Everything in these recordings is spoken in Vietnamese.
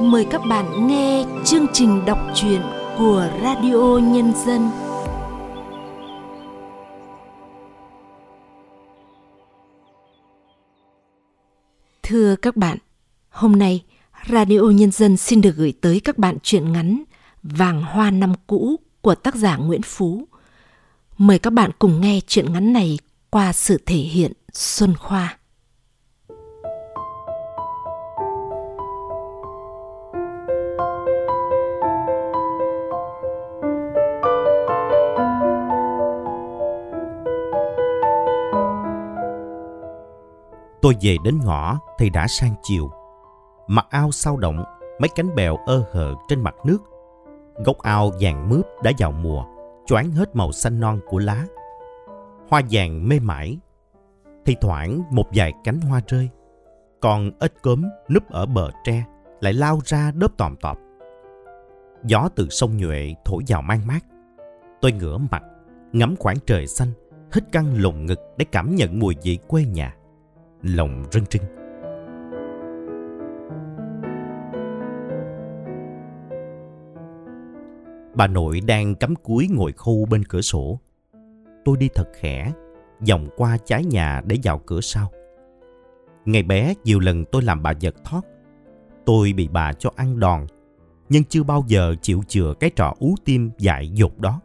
mời các bạn nghe chương trình đọc truyện của Radio Nhân dân. Thưa các bạn, hôm nay Radio Nhân dân xin được gửi tới các bạn truyện ngắn Vàng Hoa Năm Cũ của tác giả Nguyễn Phú. Mời các bạn cùng nghe truyện ngắn này qua sự thể hiện Xuân Khoa. Tôi về đến ngõ thì đã sang chiều. Mặt ao sao động, mấy cánh bèo ơ hờ trên mặt nước. Gốc ao vàng mướp đã vào mùa, choáng hết màu xanh non của lá. Hoa vàng mê mải. Thì thoảng một vài cánh hoa rơi. Còn ếch cốm núp ở bờ tre lại lao ra đớp tòm tọp. Gió từ sông Nhuệ thổi vào mang mát. Tôi ngửa mặt, ngắm khoảng trời xanh, hít căng lồng ngực để cảm nhận mùi vị quê nhà lòng rưng rưng. Bà nội đang cắm cúi ngồi khu bên cửa sổ. Tôi đi thật khẽ, vòng qua trái nhà để vào cửa sau. Ngày bé nhiều lần tôi làm bà giật thoát. Tôi bị bà cho ăn đòn, nhưng chưa bao giờ chịu chừa cái trò ú tim dại dột đó.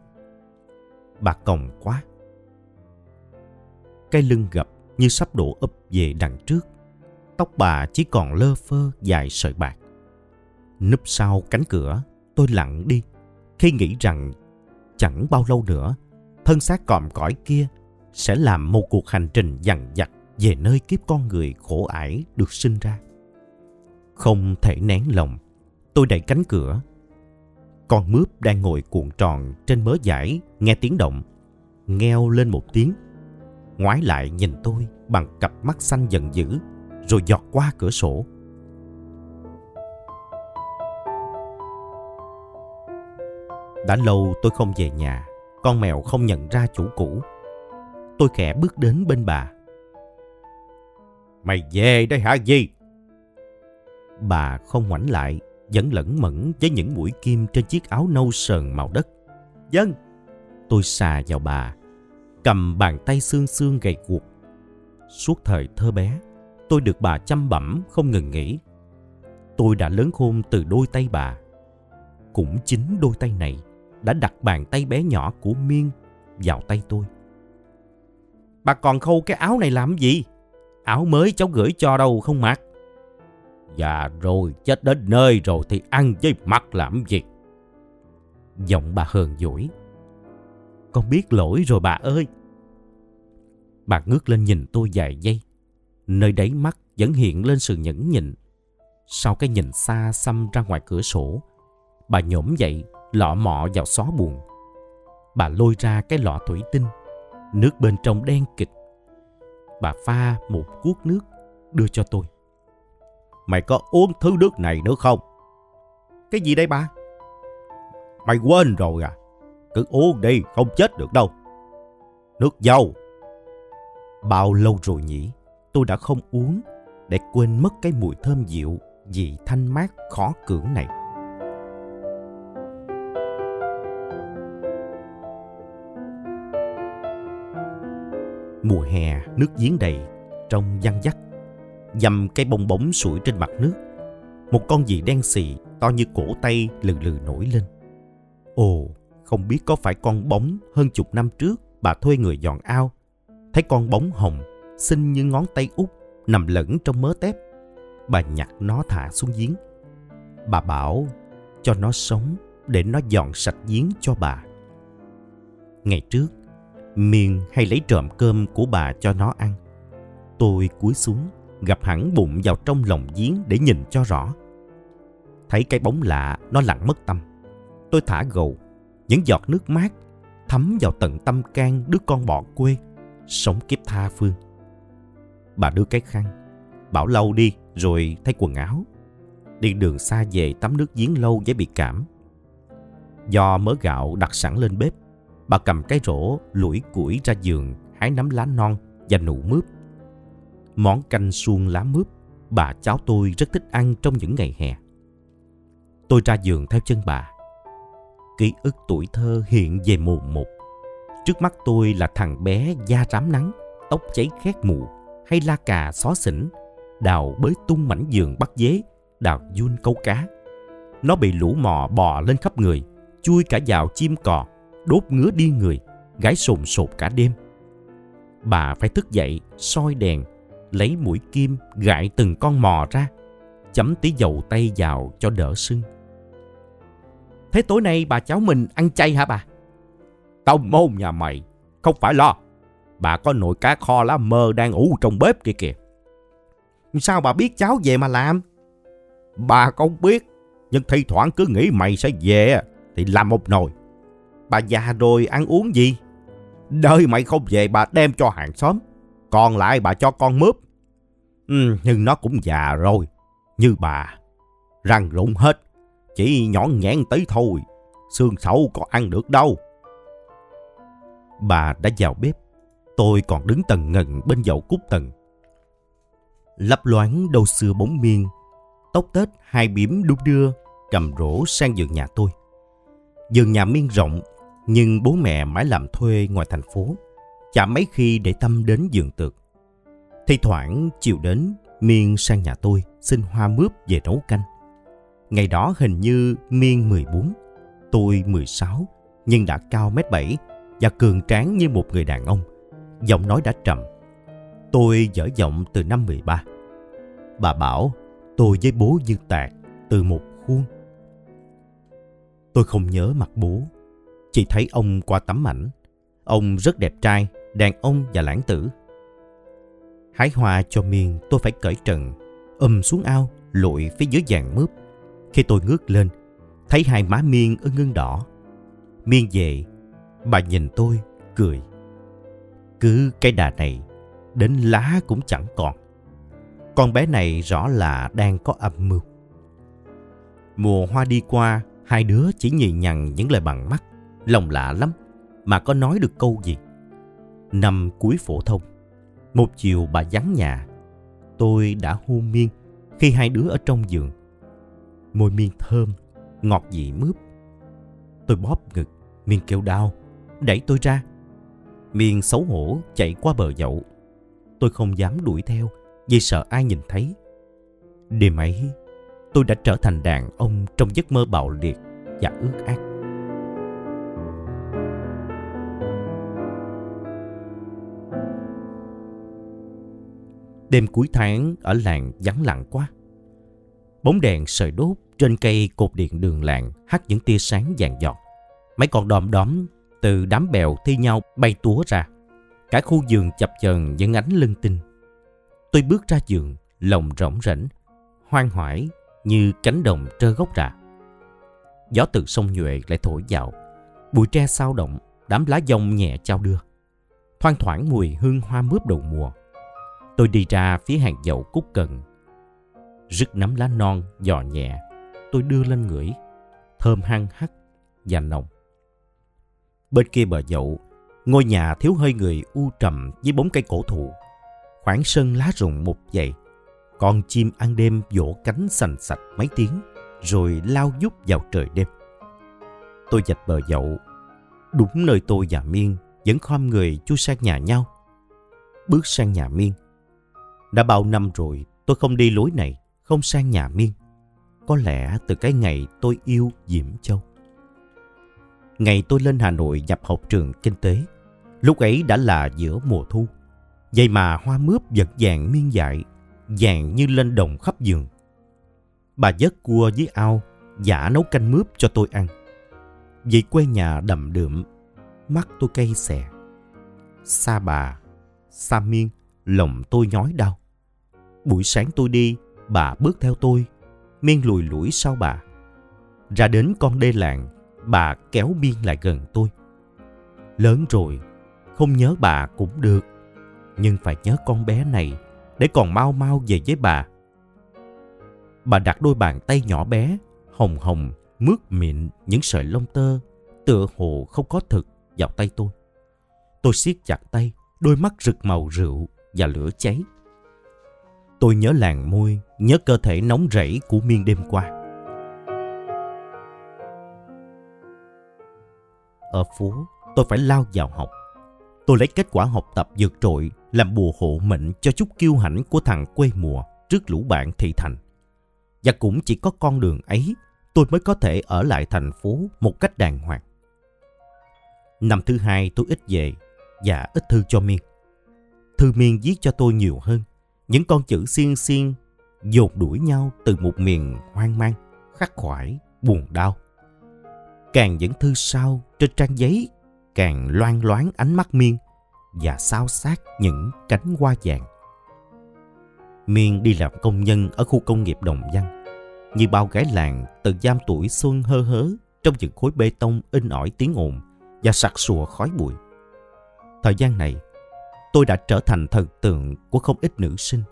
Bà còng quá. Cái lưng gập như sắp đổ ập về đằng trước. Tóc bà chỉ còn lơ phơ dài sợi bạc. Núp sau cánh cửa, tôi lặng đi khi nghĩ rằng chẳng bao lâu nữa thân xác còm cõi kia sẽ làm một cuộc hành trình dằn vặt về nơi kiếp con người khổ ải được sinh ra. Không thể nén lòng, tôi đẩy cánh cửa. Con mướp đang ngồi cuộn tròn trên mớ giải nghe tiếng động, ngheo lên một tiếng ngoái lại nhìn tôi bằng cặp mắt xanh giận dữ, rồi giọt qua cửa sổ. Đã lâu tôi không về nhà, con mèo không nhận ra chủ cũ. Tôi khẽ bước đến bên bà. Mày về đây hả gì? Bà không ngoảnh lại, vẫn lẫn mẫn với những mũi kim trên chiếc áo nâu sờn màu đất. Dân! Tôi xà vào bà, cầm bàn tay xương xương gầy guộc. Suốt thời thơ bé, tôi được bà chăm bẩm không ngừng nghỉ. Tôi đã lớn khôn từ đôi tay bà. Cũng chính đôi tay này đã đặt bàn tay bé nhỏ của Miên vào tay tôi. Bà còn khâu cái áo này làm gì? Áo mới cháu gửi cho đâu không mặc? Dạ rồi, chết đến nơi rồi thì ăn với mặc làm gì? Giọng bà hờn dỗi con biết lỗi rồi bà ơi. Bà ngước lên nhìn tôi vài giây. Nơi đáy mắt vẫn hiện lên sự nhẫn nhịn. Sau cái nhìn xa xăm ra ngoài cửa sổ, bà nhổm dậy, lọ mọ vào xó buồn. Bà lôi ra cái lọ thủy tinh, nước bên trong đen kịch. Bà pha một cuốc nước, đưa cho tôi. Mày có uống thứ nước này nữa không? Cái gì đây ba? Mày quên rồi à? Cứ uống đi, không chết được đâu. Nước dâu. Bao lâu rồi nhỉ? Tôi đã không uống để quên mất cái mùi thơm dịu, vị thanh mát khó cưỡng này. Mùa hè, nước giếng đầy, trong văng dắt. Dầm cây bông bóng sủi trên mặt nước. Một con gì đen xì, to như cổ tay lừ lừ nổi lên. Ồ, không biết có phải con bóng hơn chục năm trước bà thuê người dọn ao. Thấy con bóng hồng, xinh như ngón tay út, nằm lẫn trong mớ tép. Bà nhặt nó thả xuống giếng. Bà bảo cho nó sống để nó dọn sạch giếng cho bà. Ngày trước, Miên hay lấy trộm cơm của bà cho nó ăn. Tôi cúi xuống, gặp hẳn bụng vào trong lòng giếng để nhìn cho rõ. Thấy cái bóng lạ, nó lặng mất tâm. Tôi thả gầu, những giọt nước mát thấm vào tận tâm can đứa con bỏ quê sống kiếp tha phương. Bà đưa cái khăn, bảo lâu đi, rồi thay quần áo. Đi đường xa về, tắm nước giếng lâu dễ bị cảm. Do mớ gạo đặt sẵn lên bếp, bà cầm cái rổ lủi củi ra giường, hái nắm lá non và nụ mướp. Món canh suông lá mướp, bà cháu tôi rất thích ăn trong những ngày hè. Tôi ra giường theo chân bà. Ký ức tuổi thơ hiện về mù một. Trước mắt tôi là thằng bé da rám nắng, tóc cháy khét mù, hay la cà xó xỉnh, đào bới tung mảnh giường bắt dế, đào dun câu cá. Nó bị lũ mò bò lên khắp người, chui cả vào chim cò, đốt ngứa đi người, gái sồn sột cả đêm. Bà phải thức dậy, soi đèn, lấy mũi kim gãi từng con mò ra, chấm tí dầu tay vào cho đỡ sưng. Thế tối nay bà cháu mình ăn chay hả bà? Tông môn nhà mày, không phải lo. Bà có nồi cá kho lá mơ đang ủ trong bếp kia kìa. Sao bà biết cháu về mà làm? Bà không biết, nhưng thi thoảng cứ nghĩ mày sẽ về thì làm một nồi. Bà già rồi ăn uống gì? Đời mày không về bà đem cho hàng xóm, còn lại bà cho con mướp. Ừ, nhưng nó cũng già rồi, như bà. Răng rụng hết, chỉ nhõn nhẽn tới thôi, xương sầu có ăn được đâu. Bà đã vào bếp, tôi còn đứng tần ngần bên dậu cúc tần. Lấp loáng đầu xưa bóng miên, tóc tết hai biếm đung đưa, cầm rổ sang giường nhà tôi. Giường nhà miên rộng, nhưng bố mẹ mãi làm thuê ngoài thành phố, chả mấy khi để tâm đến giường tược. Thì thoảng chiều đến, Miên sang nhà tôi xin hoa mướp về nấu canh. Ngày đó hình như Miên 14, tôi 16, nhưng đã cao mét 7 và cường tráng như một người đàn ông. Giọng nói đã trầm. Tôi dở giọng từ năm 13. Bà bảo tôi với bố như tạc từ một khuôn. Tôi không nhớ mặt bố, chỉ thấy ông qua tấm ảnh. Ông rất đẹp trai, đàn ông và lãng tử. Hái hoa cho miên tôi phải cởi trần, ầm xuống ao, lội phía dưới vàng mướp. Khi tôi ngước lên, thấy hai má miên ưng ưng đỏ. Miên về, bà nhìn tôi, cười. Cứ cái đà này, đến lá cũng chẳng còn. Con bé này rõ là đang có âm mưu. Mùa hoa đi qua, hai đứa chỉ nhìn nhằn những lời bằng mắt. Lòng lạ lắm, mà có nói được câu gì. Năm cuối phổ thông, một chiều bà vắng nhà, tôi đã hôn miên khi hai đứa ở trong giường. Môi miên thơm, ngọt dị mướp. Tôi bóp ngực, miên kêu đau, đẩy tôi ra. Miên xấu hổ chạy qua bờ dậu. Tôi không dám đuổi theo vì sợ ai nhìn thấy. Đêm ấy, tôi đã trở thành đàn ông trong giấc mơ bạo liệt và ước ác. Đêm cuối tháng ở làng vắng lặng quá. Bóng đèn sợi đốt trên cây cột điện đường làng hắt những tia sáng vàng giọt. Mấy con đom đóm từ đám bèo thi nhau bay túa ra. Cả khu giường chập chờn những ánh lưng tinh. Tôi bước ra giường, lòng rỗng rảnh, hoang hoải như cánh đồng trơ gốc rạ. Gió từ sông Nhuệ lại thổi vào. Bụi tre sao động, đám lá dông nhẹ trao đưa. Thoang thoảng mùi hương hoa mướp đầu mùa Tôi đi ra phía hàng dậu cúc cần. Rứt nắm lá non, giò nhẹ. Tôi đưa lên ngửi. Thơm hăng hắc và nồng. Bên kia bờ dậu, ngôi nhà thiếu hơi người u trầm với bóng cây cổ thụ. Khoảng sân lá rụng một dày. Con chim ăn đêm vỗ cánh sành sạch mấy tiếng, rồi lao dút vào trời đêm. Tôi dạch bờ dậu, đúng nơi tôi và Miên vẫn khom người chui sang nhà nhau. Bước sang nhà Miên, đã bao năm rồi tôi không đi lối này, không sang nhà Miên. Có lẽ từ cái ngày tôi yêu Diễm Châu. Ngày tôi lên Hà Nội nhập học trường kinh tế, lúc ấy đã là giữa mùa thu. Vậy mà hoa mướp vật vàng miên dại, vàng như lên đồng khắp giường. Bà dớt cua với ao, giả nấu canh mướp cho tôi ăn. Vì quê nhà đầm đượm, mắt tôi cay xè. Xa bà, xa miên, lòng tôi nhói đau. Buổi sáng tôi đi, bà bước theo tôi, miên lùi lủi sau bà. Ra đến con đê làng, bà kéo biên lại gần tôi. Lớn rồi, không nhớ bà cũng được, nhưng phải nhớ con bé này để còn mau mau về với bà. Bà đặt đôi bàn tay nhỏ bé, hồng hồng, mướt mịn những sợi lông tơ, tựa hồ không có thực vào tay tôi. Tôi siết chặt tay, đôi mắt rực màu rượu và lửa cháy. Tôi nhớ làng môi, nhớ cơ thể nóng rẫy của miên đêm qua. Ở phố, tôi phải lao vào học. Tôi lấy kết quả học tập vượt trội làm bùa hộ mệnh cho chút kiêu hãnh của thằng quê mùa trước lũ bạn thị thành. Và cũng chỉ có con đường ấy tôi mới có thể ở lại thành phố một cách đàng hoàng. Năm thứ hai tôi ít về và ít thư cho Miên. Thư Miên viết cho tôi nhiều hơn. Những con chữ xiên xiên dồn đuổi nhau từ một miền hoang mang, khắc khoải, buồn đau. Càng những thư sau trên trang giấy càng loan loáng ánh mắt Miên và sao sát những cánh hoa vàng. Miên đi làm công nhân ở khu công nghiệp Đồng Văn. Như bao gái làng từ giam tuổi xuân hơ hớ trong những khối bê tông in ỏi tiếng ồn và sặc sùa khói bụi. Thời gian này, tôi đã trở thành thần tượng của không ít nữ sinh,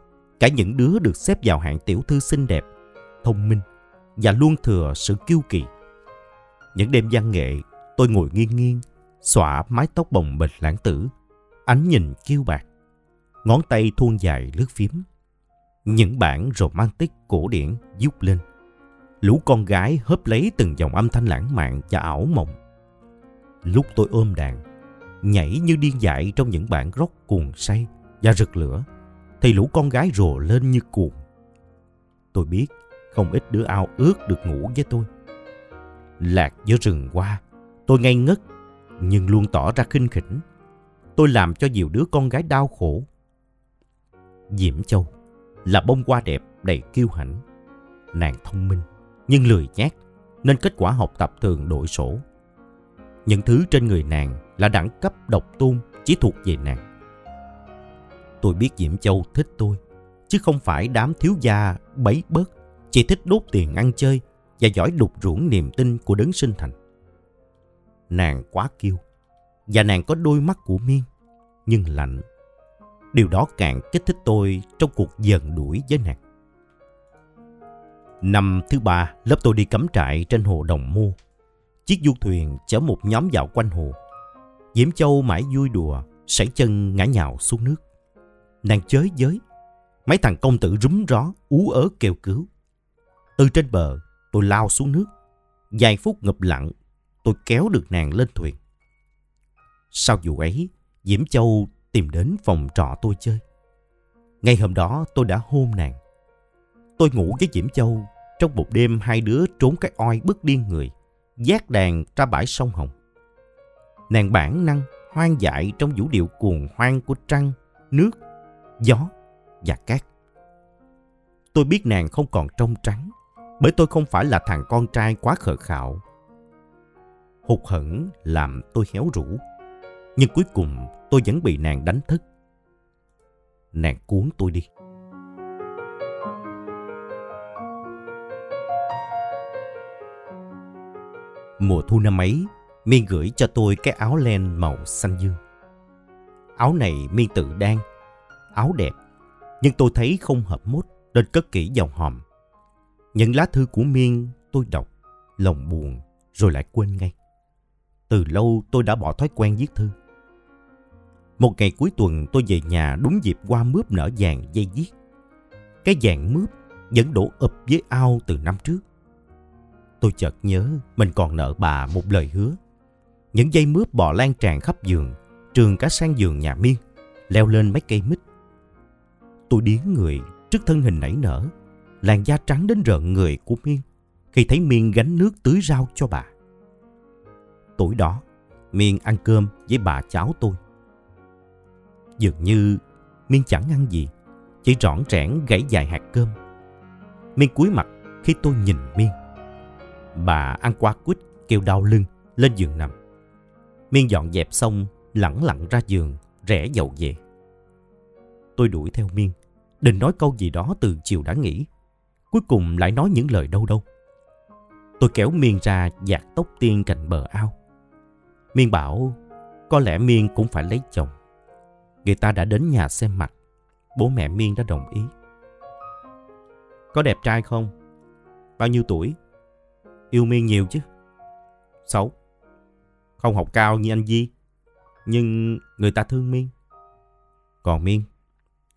cả những đứa được xếp vào hạng tiểu thư xinh đẹp, thông minh và luôn thừa sự kiêu kỳ. Những đêm văn nghệ, tôi ngồi nghiêng nghiêng, xõa mái tóc bồng bềnh lãng tử, ánh nhìn kiêu bạc, ngón tay thuôn dài lướt phím. Những bản romantic cổ điển giúp lên. Lũ con gái hớp lấy từng dòng âm thanh lãng mạn và ảo mộng. Lúc tôi ôm đàn, nhảy như điên dại trong những bản rock cuồng say và rực lửa, thì lũ con gái rồ lên như cuồng. Tôi biết không ít đứa ao ước được ngủ với tôi. Lạc giữa rừng hoa, tôi ngây ngất nhưng luôn tỏ ra khinh khỉnh. Tôi làm cho nhiều đứa con gái đau khổ. Diễm Châu là bông hoa đẹp đầy kiêu hãnh. Nàng thông minh nhưng lười nhác nên kết quả học tập thường đội sổ. Những thứ trên người nàng là đẳng cấp độc tôn chỉ thuộc về nàng. Tôi biết Diễm Châu thích tôi, chứ không phải đám thiếu gia bấy bớt, chỉ thích đốt tiền ăn chơi và giỏi đục ruộng niềm tin của đấng sinh thành. Nàng quá kiêu, và nàng có đôi mắt của miên, nhưng lạnh. Điều đó càng kích thích tôi trong cuộc dần đuổi với nàng. Năm thứ ba, lớp tôi đi cắm trại trên hồ Đồng Mô. Chiếc du thuyền chở một nhóm dạo quanh hồ. Diễm Châu mãi vui đùa, sảy chân ngã nhào xuống nước. Nàng chới giới. Mấy thằng công tử rúm ró, ú ớ kêu cứu. Từ trên bờ, tôi lao xuống nước. Vài phút ngập lặng, tôi kéo được nàng lên thuyền. Sau vụ ấy, Diễm Châu tìm đến phòng trọ tôi chơi. Ngay hôm đó tôi đã hôn nàng. Tôi ngủ với Diễm Châu trong một đêm hai đứa trốn cái oi bức điên người, giác đàn ra bãi sông Hồng. Nàng bản năng hoang dại trong vũ điệu cuồng hoang của trăng, nước, gió và cát. Tôi biết nàng không còn trong trắng, bởi tôi không phải là thằng con trai quá khờ khạo. Hụt hẫng làm tôi héo rũ, nhưng cuối cùng tôi vẫn bị nàng đánh thức. Nàng cuốn tôi đi. Mùa thu năm ấy, Miên gửi cho tôi cái áo len màu xanh dương. Áo này Miên tự đan, áo đẹp, nhưng tôi thấy không hợp mốt nên cất kỹ dòng hòm. Những lá thư của Miên tôi đọc, lòng buồn rồi lại quên ngay. Từ lâu tôi đã bỏ thói quen viết thư. Một ngày cuối tuần tôi về nhà đúng dịp qua mướp nở vàng dây viết. Cái vàng mướp vẫn đổ ập với ao từ năm trước. Tôi chợt nhớ mình còn nợ bà một lời hứa. Những dây mướp bò lan tràn khắp giường, trường cả sang giường nhà miên, leo lên mấy cây mít. Tôi điến người trước thân hình nảy nở, làn da trắng đến rợn người của miên khi thấy miên gánh nước tưới rau cho bà. Tối đó, miên ăn cơm với bà cháu tôi. Dường như miên chẳng ăn gì, chỉ rõn rẽn gãy dài hạt cơm. Miên cúi mặt khi tôi nhìn miên. Bà ăn qua quýt kêu đau lưng lên giường nằm. Miên dọn dẹp xong lẳng lặng ra giường rẽ dầu về. Tôi đuổi theo Miên định nói câu gì đó từ chiều đã nghĩ. Cuối cùng lại nói những lời đâu đâu. Tôi kéo Miên ra giặt tóc tiên cạnh bờ ao. Miên bảo có lẽ Miên cũng phải lấy chồng. Người ta đã đến nhà xem mặt. Bố mẹ Miên đã đồng ý. Có đẹp trai không? Bao nhiêu tuổi? Yêu Miên nhiều chứ. Xấu. Không học cao như anh Di. Nhưng người ta thương Miên. Còn Miên,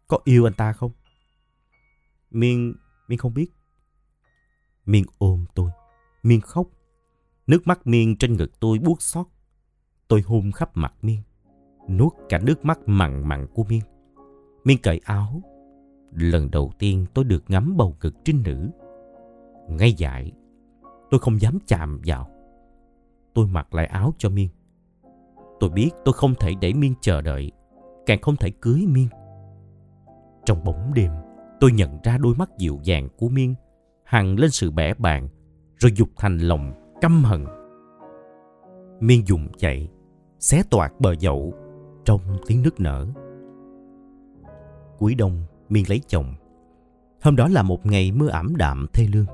có yêu anh ta không? Miên, Miên không biết. Miên ôm tôi. Miên khóc. Nước mắt Miên trên ngực tôi buốt xót. Tôi hôn khắp mặt Miên, nuốt cả nước mắt mặn mặn của Miên. Miên cởi áo. Lần đầu tiên tôi được ngắm bầu ngực trinh nữ. Ngay dại, tôi không dám chạm vào. Tôi mặc lại áo cho Miên. Tôi biết tôi không thể để Miên chờ đợi, càng không thể cưới Miên. Trong bóng đêm, tôi nhận ra đôi mắt dịu dàng của Miên hằng lên sự bẻ bàng, rồi dục thành lòng căm hận. Miên dùng chạy, xé toạc bờ dậu trong tiếng nức nở. Cuối đông, Miên lấy chồng. Hôm đó là một ngày mưa ảm đạm thê lương.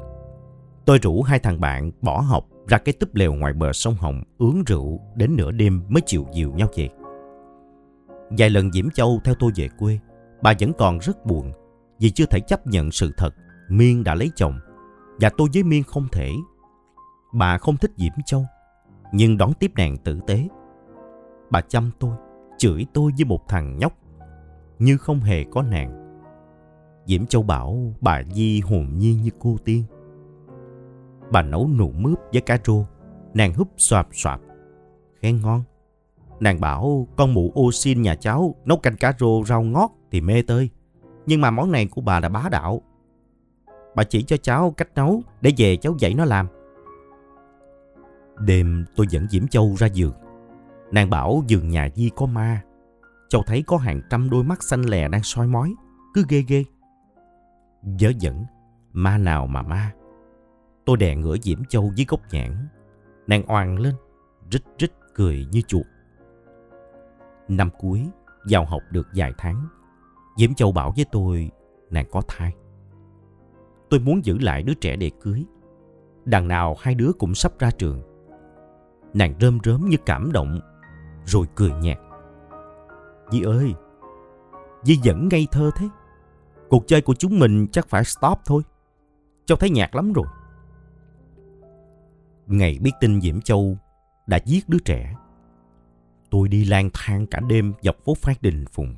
Tôi rủ hai thằng bạn bỏ học ra cái túp lều ngoài bờ sông Hồng uống rượu đến nửa đêm mới chịu dìu nhau về. Vài lần Diễm Châu theo tôi về quê, bà vẫn còn rất buồn vì chưa thể chấp nhận sự thật Miên đã lấy chồng và tôi với Miên không thể. Bà không thích Diễm Châu nhưng đón tiếp nàng tử tế. Bà chăm tôi, chửi tôi với một thằng nhóc như không hề có nàng. Diễm Châu bảo bà Di hồn nhiên như cô tiên. Bà nấu nụ mướp với cá rô, nàng húp xoạp xoạp, khen ngon. Nàng bảo con mụ ô xin nhà cháu nấu canh cá rô rau ngót thì mê tơi. Nhưng mà món này của bà là bá đạo. Bà chỉ cho cháu cách nấu để về cháu dạy nó làm. Đêm tôi dẫn Diễm Châu ra giường. Nàng bảo giường nhà Di có ma. Châu thấy có hàng trăm đôi mắt xanh lè đang soi mói. Cứ ghê ghê. Dớ dẫn. Ma nào mà ma. Tôi đè ngửa Diễm Châu dưới gốc nhãn. Nàng oàn lên. Rít rít cười như chuột. Năm cuối, vào học được vài tháng. Diễm Châu bảo với tôi nàng có thai. Tôi muốn giữ lại đứa trẻ để cưới. Đằng nào hai đứa cũng sắp ra trường. Nàng rơm rớm như cảm động, rồi cười nhạt. Di ơi, Di vẫn ngây thơ thế. Cuộc chơi của chúng mình chắc phải stop thôi. Châu thấy nhạt lắm rồi. Ngày biết tin Diễm Châu đã giết đứa trẻ, tôi đi lang thang cả đêm dọc phố Phát Đình Phùng.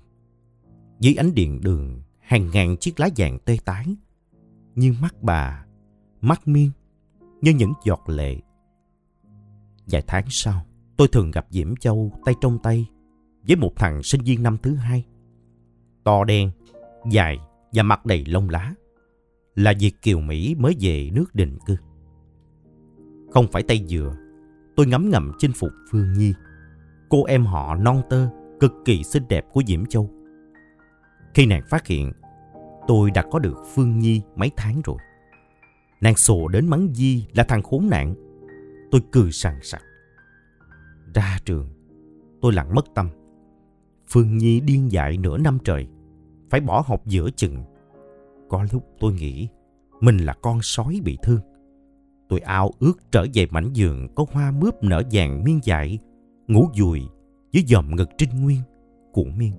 Dưới ánh điện đường, hàng ngàn chiếc lá vàng tê tái, như mắt bà, mắt miên, như những giọt lệ. Vài tháng sau, tôi thường gặp Diễm Châu tay trong tay với một thằng sinh viên năm thứ hai. To đen, dài và mặt đầy lông lá. Là Việt Kiều Mỹ mới về nước định cư. Không phải tay dừa, tôi ngấm ngầm chinh phục Phương Nhi. Cô em họ non tơ, cực kỳ xinh đẹp của Diễm Châu. Khi nàng phát hiện, tôi đã có được Phương Nhi mấy tháng rồi. Nàng sồ đến mắng Di là thằng khốn nạn. Tôi cười sằng sặc. Ra trường, tôi lặng mất tâm. Phương Nhi điên dại nửa năm trời, phải bỏ học giữa chừng. Có lúc tôi nghĩ mình là con sói bị thương. Tôi ao ước trở về mảnh giường có hoa mướp nở vàng miên dại, ngủ dùi dưới dòm ngực trinh nguyên của miên.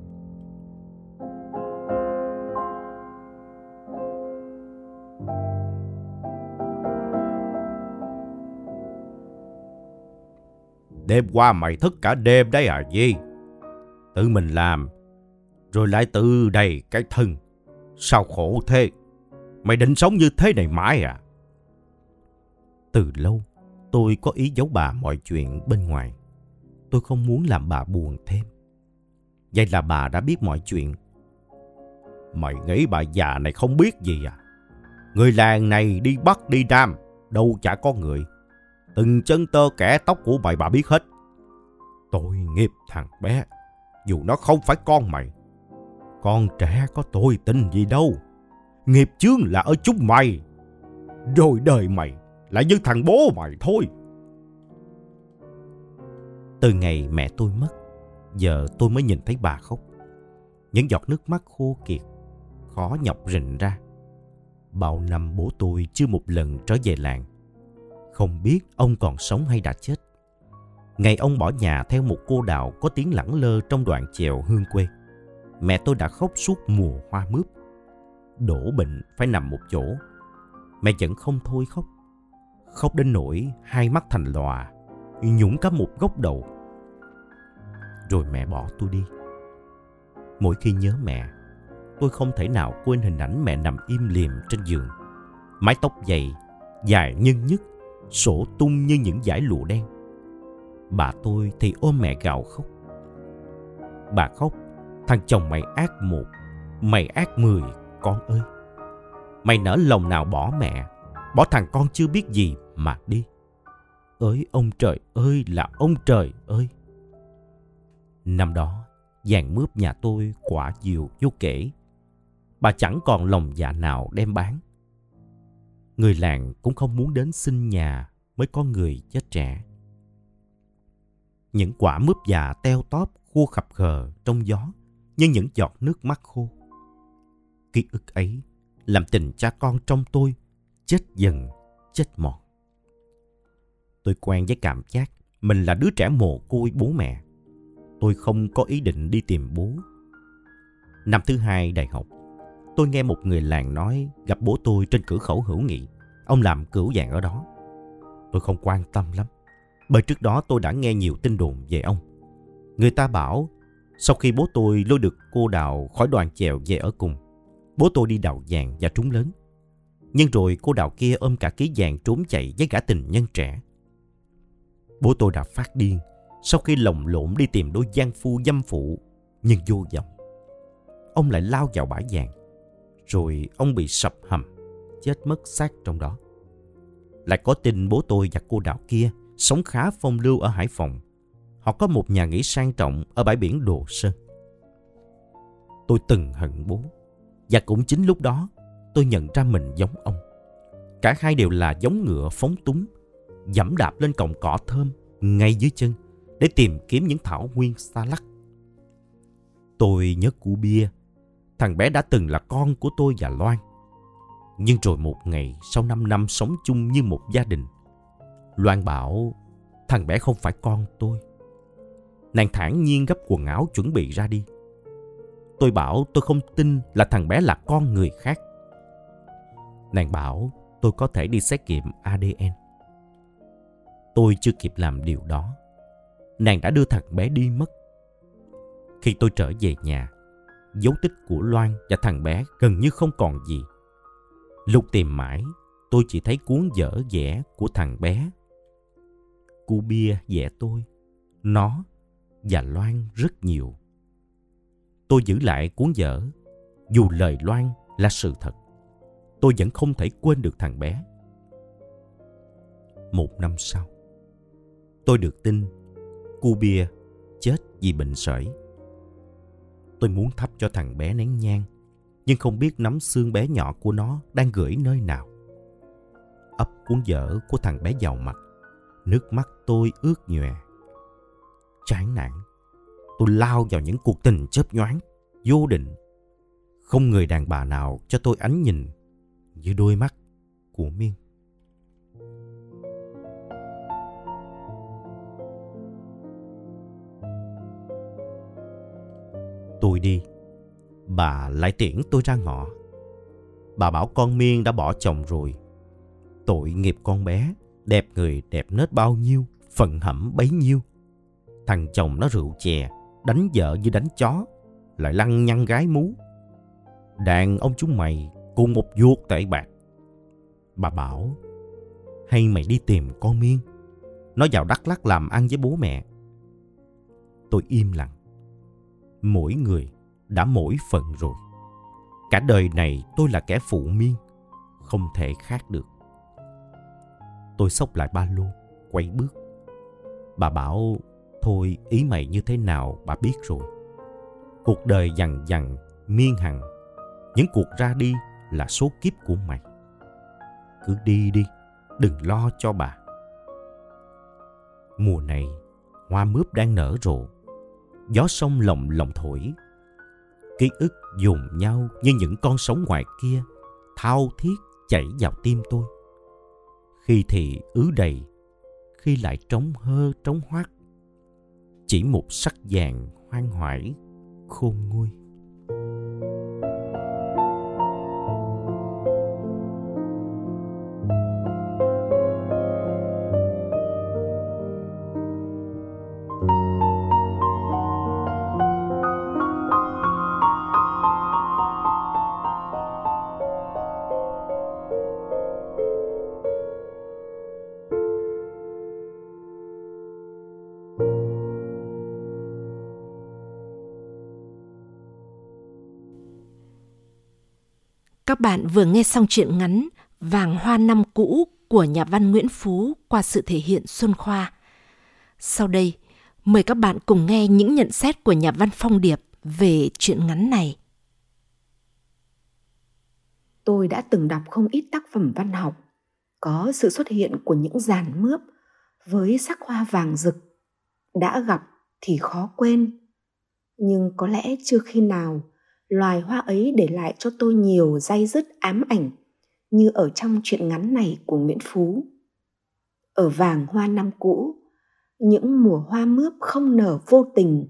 Đêm qua mày thức cả đêm đấy à Di? Tự mình làm, rồi lại tự đầy cái thân. Sao khổ thế? Mày định sống như thế này mãi à? Từ lâu, tôi có ý giấu bà mọi chuyện bên ngoài. Tôi không muốn làm bà buồn thêm. Vậy là bà đã biết mọi chuyện. Mày nghĩ bà già này không biết gì à? Người làng này đi Bắc đi Nam, đâu chả có người. Từng chân tơ kẻ tóc của mày bà biết hết. Tội nghiệp thằng bé, dù nó không phải con mày. Con trẻ có tôi tin gì đâu. Nghiệp chướng là ở chúng mày. Rồi đời mày là như thằng bố mày thôi. Từ ngày mẹ tôi mất, giờ tôi mới nhìn thấy bà khóc. Những giọt nước mắt khô kiệt, khó nhọc rình ra. Bao năm bố tôi chưa một lần trở về làng. Không biết ông còn sống hay đã chết. Ngày ông bỏ nhà theo một cô đạo có tiếng lẳng lơ trong đoạn chèo hương quê. Mẹ tôi đã khóc suốt mùa hoa mướp. Đổ bệnh phải nằm một chỗ. Mẹ vẫn không thôi khóc. Khóc đến nỗi hai mắt thành lòa, nhũng cả một góc đầu. Rồi mẹ bỏ tôi đi. Mỗi khi nhớ mẹ, tôi không thể nào quên hình ảnh mẹ nằm im liềm trên giường. Mái tóc dày, dài nhân nhất, sổ tung như những dải lụa đen. Bà tôi thì ôm mẹ gào khóc. Bà khóc, thằng chồng mày ác một, mày ác mười, con ơi. Mày nỡ lòng nào bỏ mẹ, bỏ thằng con chưa biết gì mà đi. Ơi ông trời ơi là ông trời ơi. Năm đó, vàng mướp nhà tôi quả nhiều vô kể. Bà chẳng còn lòng dạ nào đem bán. Người làng cũng không muốn đến xin nhà mới có người chết trẻ. Những quả mướp già teo tóp khô khập khờ trong gió như những giọt nước mắt khô. Ký ức ấy làm tình cha con trong tôi chết dần, chết mòn. Tôi quen với cảm giác mình là đứa trẻ mồ côi bố mẹ. Tôi không có ý định đi tìm bố. Năm thứ hai đại học, tôi nghe một người làng nói gặp bố tôi trên cửa khẩu hữu nghị. Ông làm cửu vàng ở đó. Tôi không quan tâm lắm. Bởi trước đó tôi đã nghe nhiều tin đồn về ông. Người ta bảo sau khi bố tôi lôi được cô Đào khỏi đoàn chèo về ở cùng, bố tôi đi đào vàng và trúng lớn. Nhưng rồi cô Đào kia ôm cả ký vàng trốn chạy với gã tình nhân trẻ. Bố tôi đã phát điên sau khi lồng lộn đi tìm đôi gian phu dâm phụ nhưng vô vọng. Ông lại lao vào bãi vàng. Rồi ông bị sập hầm, chết mất xác trong đó. Lại có tin bố tôi và cô đạo kia sống khá phong lưu ở Hải Phòng. Họ có một nhà nghỉ sang trọng ở bãi biển Đồ Sơn. Tôi từng hận bố. Và cũng chính lúc đó tôi nhận ra mình giống ông. Cả hai đều là giống ngựa phóng túng, dẫm đạp lên cọng cỏ thơm ngay dưới chân để tìm kiếm những thảo nguyên xa lắc. Tôi nhớ cụ bia, thằng bé đã từng là con của tôi và Loan. Nhưng rồi một ngày sau 5 năm sống chung như một gia đình, Loan bảo thằng bé không phải con tôi. Nàng thản nhiên gấp quần áo chuẩn bị ra đi. Tôi bảo tôi không tin là thằng bé là con người khác. Nàng bảo tôi có thể đi xét nghiệm ADN. Tôi chưa kịp làm điều đó. Nàng đã đưa thằng bé đi mất. Khi tôi trở về nhà, dấu tích của Loan và thằng bé gần như không còn gì. Lục tìm mãi, tôi chỉ thấy cuốn vở vẽ của thằng bé. Cu bia vẽ tôi, nó và Loan rất nhiều. Tôi giữ lại cuốn vở, dù lời Loan là sự thật. Tôi vẫn không thể quên được thằng bé. Một năm sau, tôi được tin cu bia chết vì bệnh sởi. Tôi muốn thắp cho thằng bé nén nhang, nhưng không biết nắm xương bé nhỏ của nó đang gửi nơi nào. Ấp cuốn vở của thằng bé giàu mặt, nước mắt tôi ướt nhòe. Chán nản, tôi lao vào những cuộc tình chớp nhoáng, vô định. Không người đàn bà nào cho tôi ánh nhìn như đôi mắt của Miên. Tôi đi, bà lại tiễn tôi ra ngõ. Bà bảo con Miên đã bỏ chồng rồi. Tội nghiệp con bé, đẹp người đẹp nết bao nhiêu, phần hẩm bấy nhiêu. Thằng chồng nó rượu chè, đánh vợ như đánh chó, lại lăng nhăng gái mú. Đàn ông chúng mày cùng một vuốt tệ bạc. Bà bảo, hay mày đi tìm con Miên. Nó vào Đắk Lắc làm ăn với bố mẹ. Tôi im lặng. Mỗi người đã mỗi phận rồi. Cả đời này tôi là kẻ phụ miên, không thể khác được. Tôi xốc lại ba lô, quay bước. Bà bảo, thôi ý mày như thế nào bà biết rồi. Cuộc đời dằn dằn, miên hằng, những cuộc ra đi là số kiếp của mày. Cứ đi đi, đừng lo cho bà. Mùa này, hoa mướp đang nở rộ. Gió sông lồng lồng thổi. Ký ức dùng nhau như những con sóng ngoài kia, thao thiết chảy vào tim tôi. Khi thì ứ đầy, khi lại trống hơ trống hoác. Chỉ một sắc vàng hoang hoải, khôn nguôi. Các bạn vừa nghe xong truyện ngắn Vàng hoa năm cũ của nhà văn Nguyễn Phú qua sự thể hiện Xuân Khoa. Sau đây, mời các bạn cùng nghe những nhận xét của nhà văn Phong Điệp về truyện ngắn này. Tôi đã từng đọc không ít tác phẩm văn học có sự xuất hiện của những giàn mướp với sắc hoa vàng rực đã gặp thì khó quên nhưng có lẽ chưa khi nào loài hoa ấy để lại cho tôi nhiều dây dứt ám ảnh như ở trong truyện ngắn này của Nguyễn Phú. Ở vàng hoa năm cũ, những mùa hoa mướp không nở vô tình,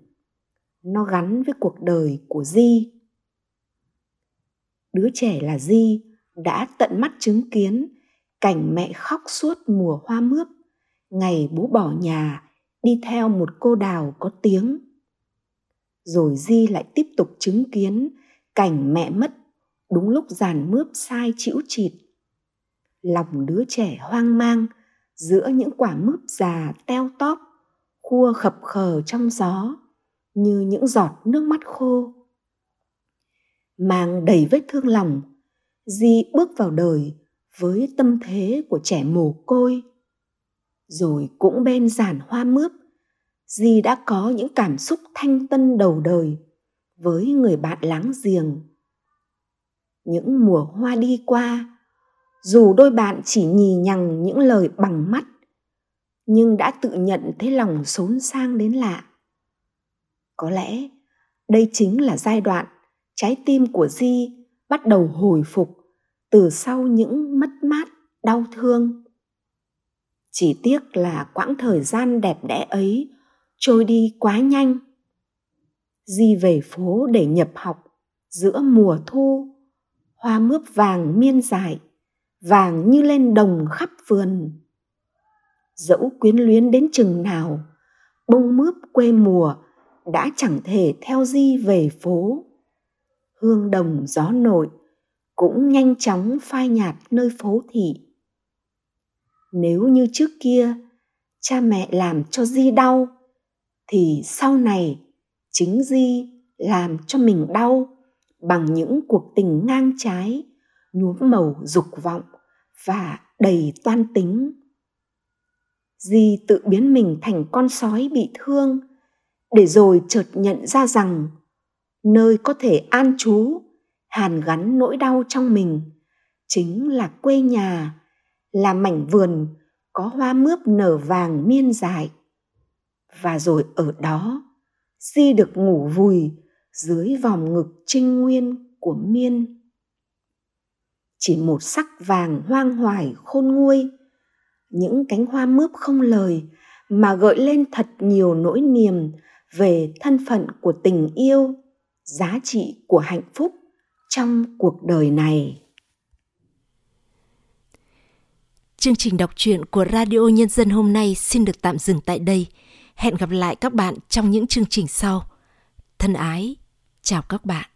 nó gắn với cuộc đời của Di. Đứa trẻ là Di đã tận mắt chứng kiến cảnh mẹ khóc suốt mùa hoa mướp, ngày bố bỏ nhà đi theo một cô đào có tiếng rồi di lại tiếp tục chứng kiến cảnh mẹ mất đúng lúc giàn mướp sai chịu chịt. Lòng đứa trẻ hoang mang giữa những quả mướp già teo tóp, khua khập khờ trong gió, như những giọt nước mắt khô. Mang đầy vết thương lòng, di bước vào đời với tâm thế của trẻ mồ côi. Rồi cũng bên giàn hoa mướp Di đã có những cảm xúc thanh tân đầu đời với người bạn láng giềng. Những mùa hoa đi qua, dù đôi bạn chỉ nhì nhằng những lời bằng mắt, nhưng đã tự nhận thấy lòng xốn sang đến lạ. Có lẽ đây chính là giai đoạn trái tim của Di bắt đầu hồi phục từ sau những mất mát, đau thương. Chỉ tiếc là quãng thời gian đẹp đẽ ấy trôi đi quá nhanh. Di về phố để nhập học, giữa mùa thu, hoa mướp vàng miên dài, vàng như lên đồng khắp vườn. Dẫu quyến luyến đến chừng nào, bông mướp quê mùa đã chẳng thể theo di về phố. Hương đồng gió nội cũng nhanh chóng phai nhạt nơi phố thị. Nếu như trước kia, cha mẹ làm cho di đau thì sau này chính di làm cho mình đau bằng những cuộc tình ngang trái, nhuốm màu dục vọng và đầy toan tính. Di tự biến mình thành con sói bị thương để rồi chợt nhận ra rằng nơi có thể an trú, hàn gắn nỗi đau trong mình chính là quê nhà, là mảnh vườn có hoa mướp nở vàng miên dài và rồi ở đó, di được ngủ vùi dưới vòng ngực trinh nguyên của miên. Chỉ một sắc vàng hoang hoài khôn nguôi, những cánh hoa mướp không lời mà gợi lên thật nhiều nỗi niềm về thân phận của tình yêu, giá trị của hạnh phúc trong cuộc đời này. Chương trình đọc truyện của radio nhân dân hôm nay xin được tạm dừng tại đây. Hẹn gặp lại các bạn trong những chương trình sau. Thân ái, chào các bạn.